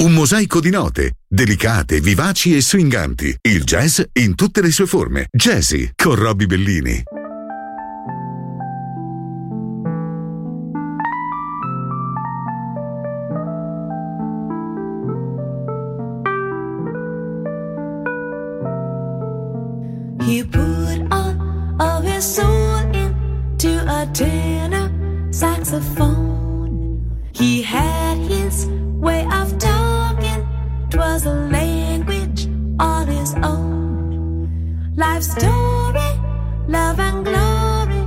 Un mosaico di note, delicate, vivaci e swinganti. Il jazz in tutte le sue forme. Jazzy con Robbie Bellini. Saxophone. He had his way out. was a language all his own. Life's story, love and glory.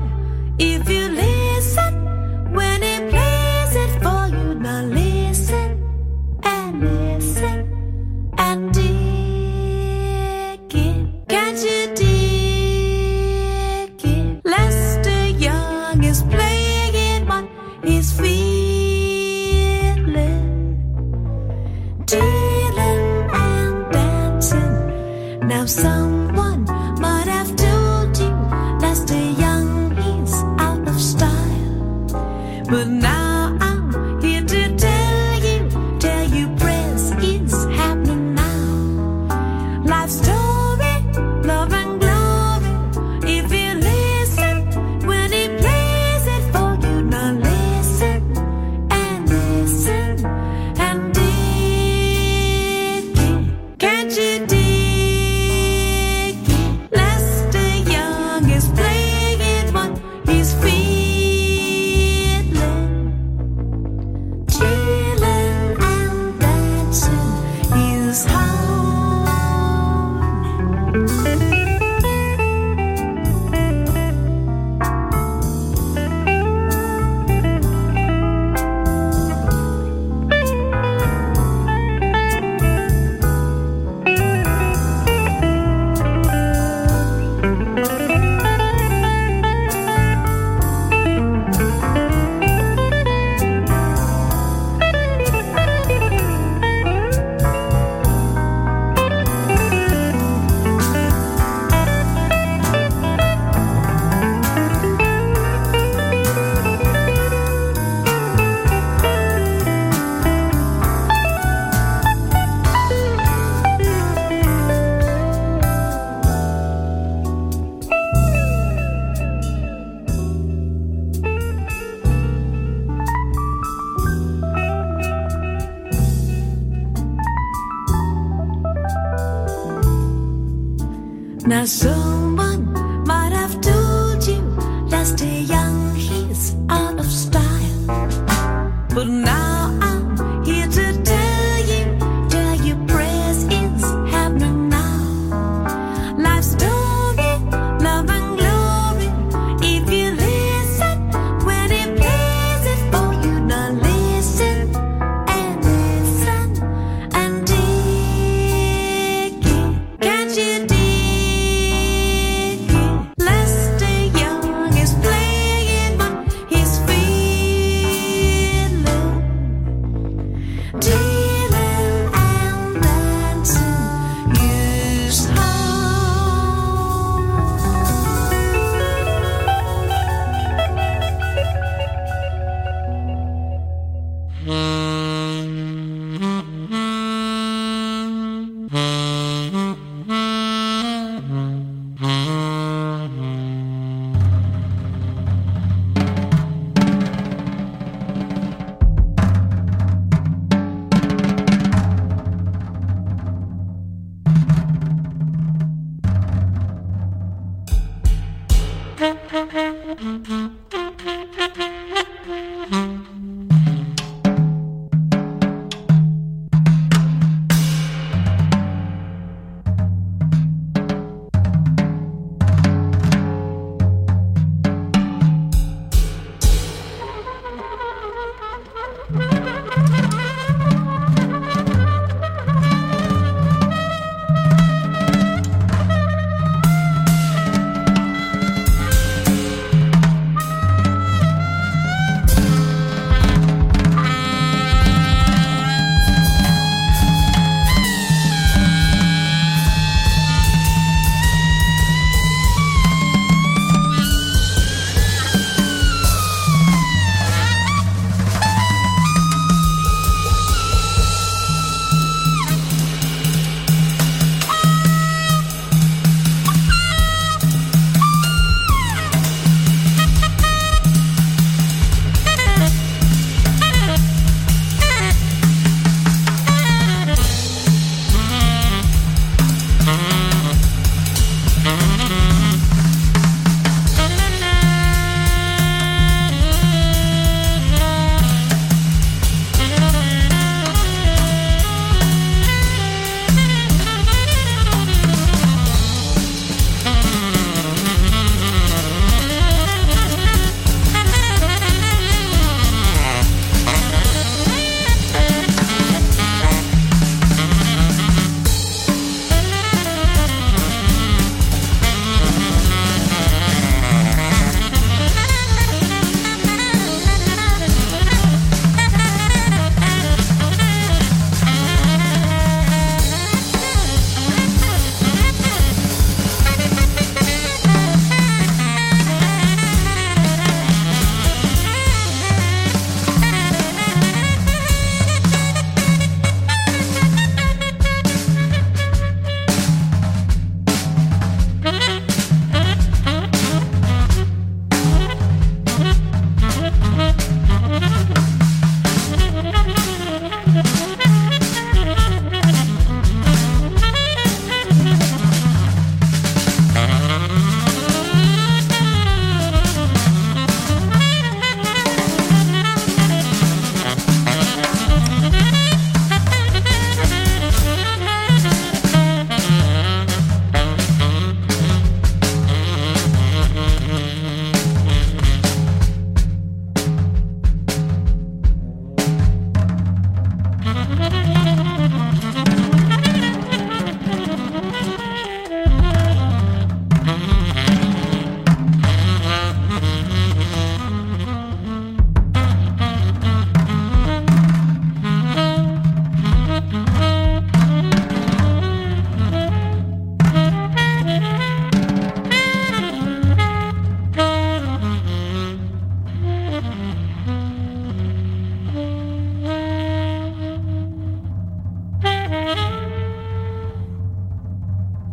If you live. coração.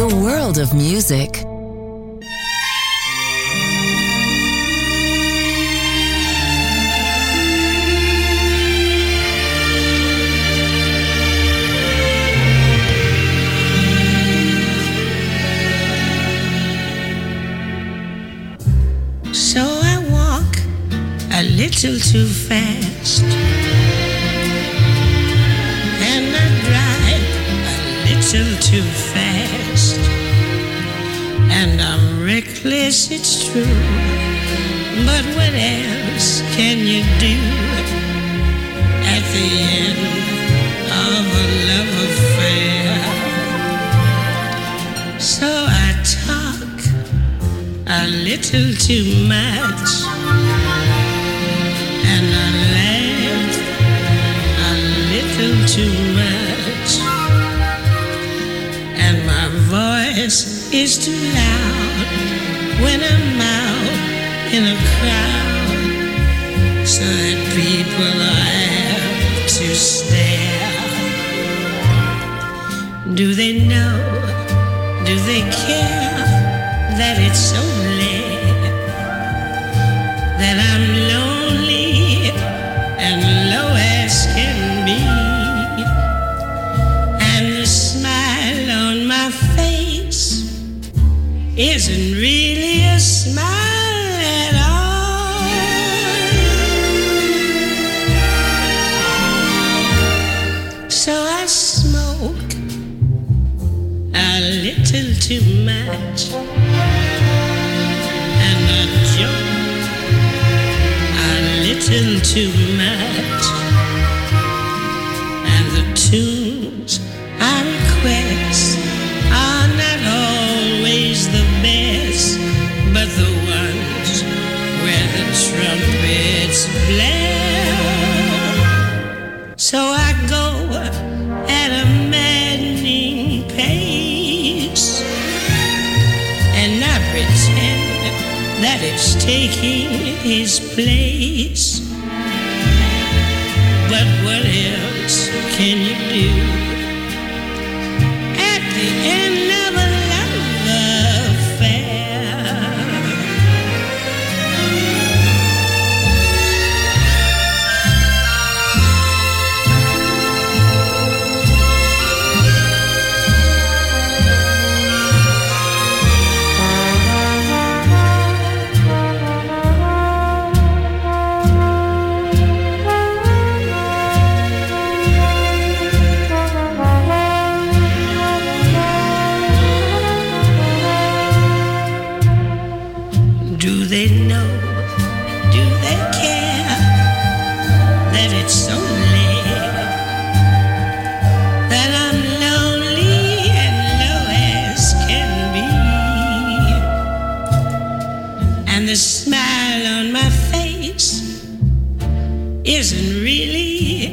the world of music. So I walk a little too fast is to isn't really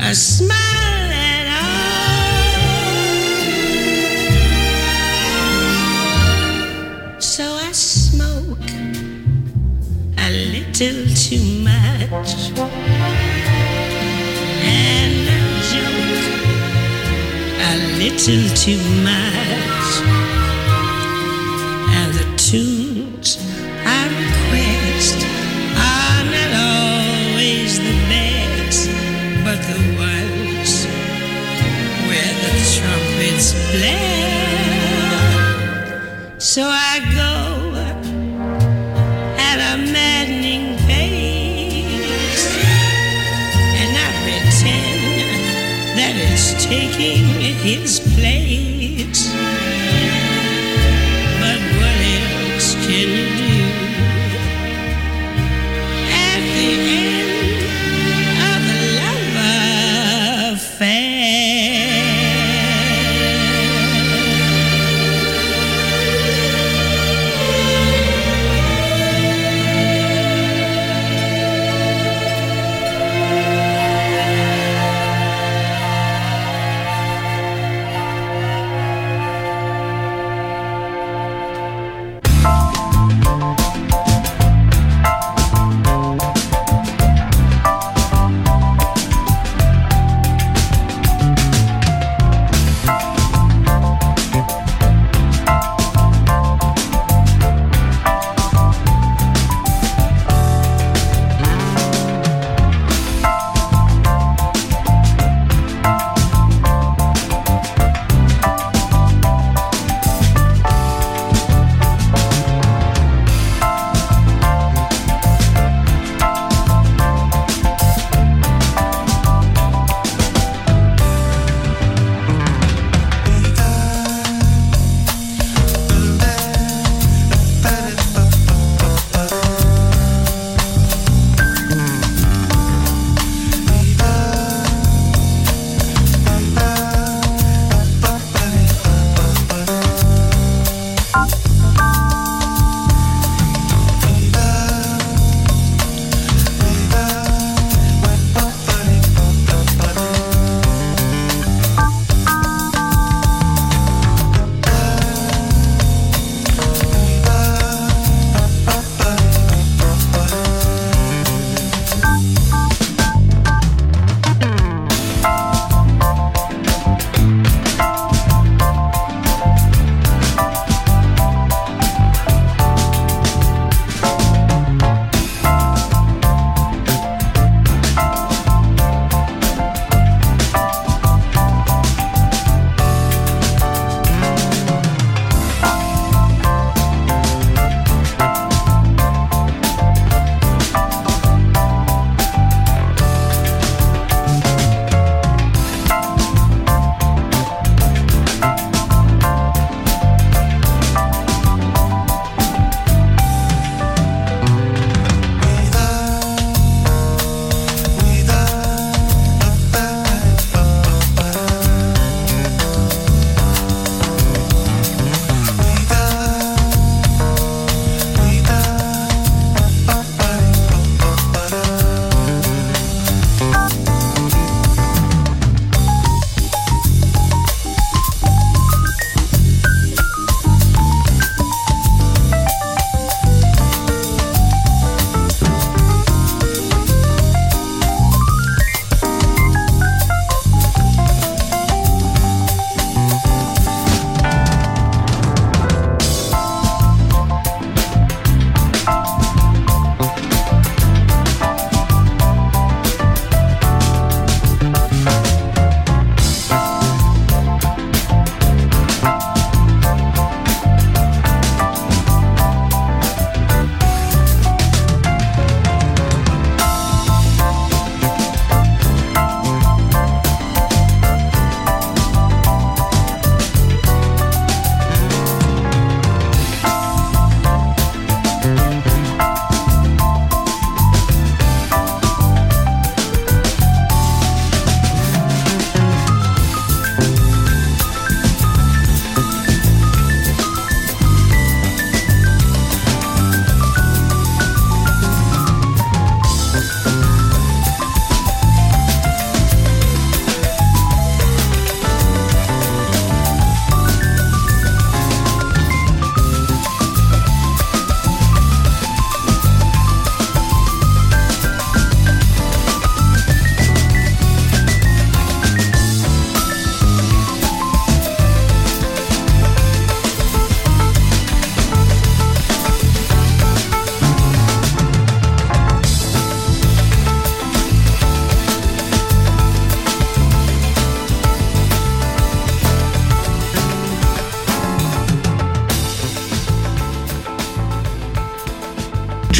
a smile at all. So I smoke a little too much. And I joke a little too much.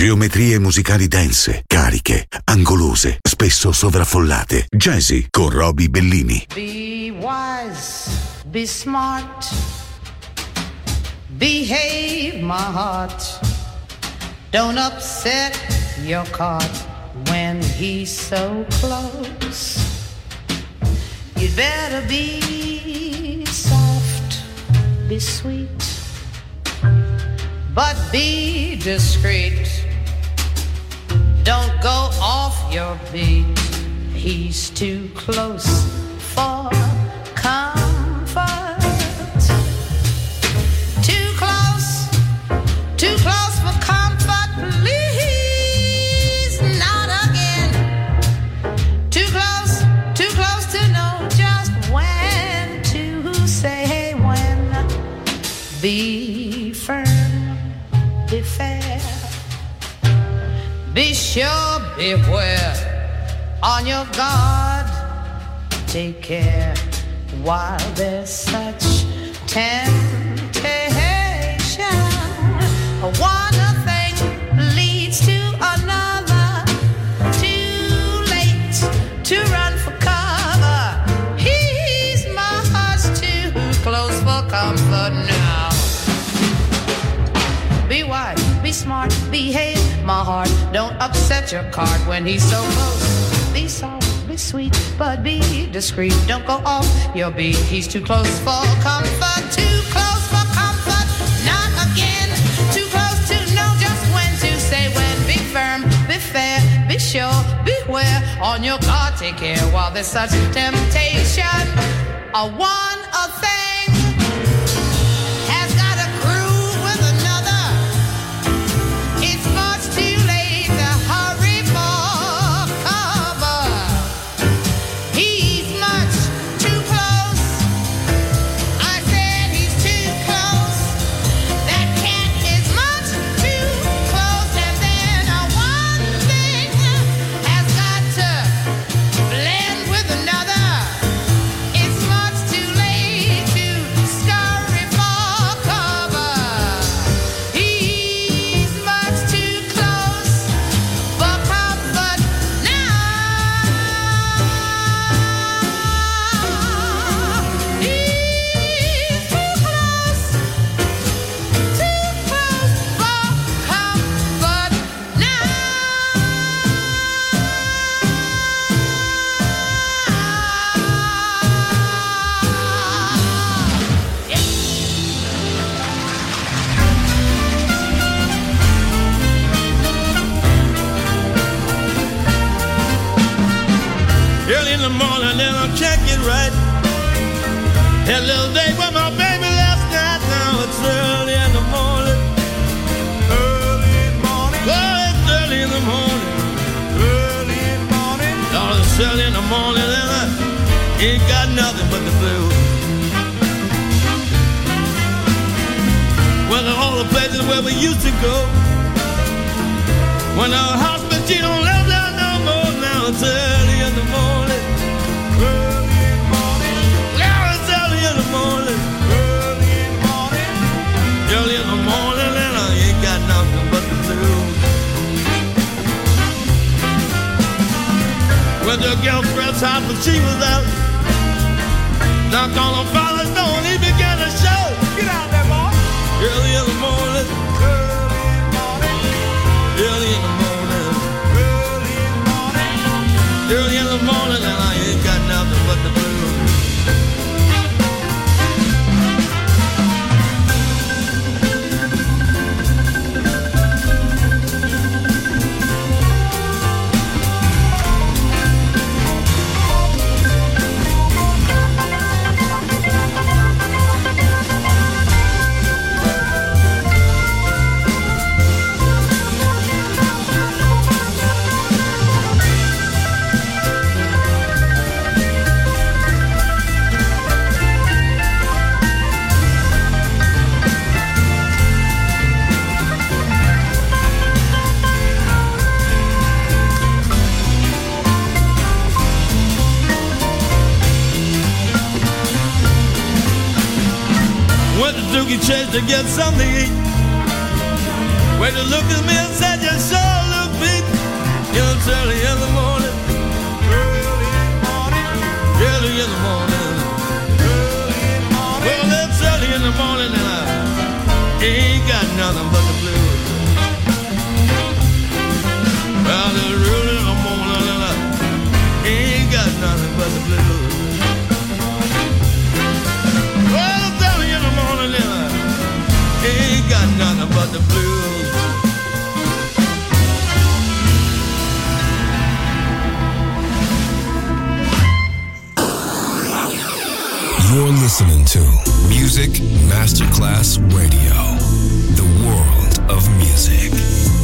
Geometrie musicali dense, cariche, angolose, spesso sovraffollate. Jazzy con Roby Bellini. Be wise, be smart, behave, my heart. Don't upset your cart when he's so close. You'd better be soft, be sweet, but be discreet. Don't go off your beat. He's too close for comfort. Too close, too close for comfort. Please, not again. Too close, too close to know just when to say hey when. Be Be sure, beware. On your guard, take care while there's such temptation. One thing leads to another. Too late to run for cover. He's much too close for comfort now. Be wise, be smart, behave, heart. Don't upset your card when he's so close. Be soft, be sweet, but be discreet. Don't go off your beat. He's too close for comfort, too close for comfort. Not again, too close to know just when to say when. Be firm, be fair, be sure, beware. On your guard, take care while there's such temptation. A one, a where we used to go. When our house, but she don't live there no more. Now it's early in the morning. Early morning. Now it's early in the morning. Early morning. Early in the morning, and I ain't got nothing but the blues. To a girlfriend's house, but she was out. On her father's Early Went to Doogie to get something to eat. When you look at me and said you sure look big, it's early in the morning, early in the morning, early in the morning, early in the morning. Well, it's early in the morning and I ain't got nothing but the the blues. You're listening to Music Masterclass Radio, the world of music.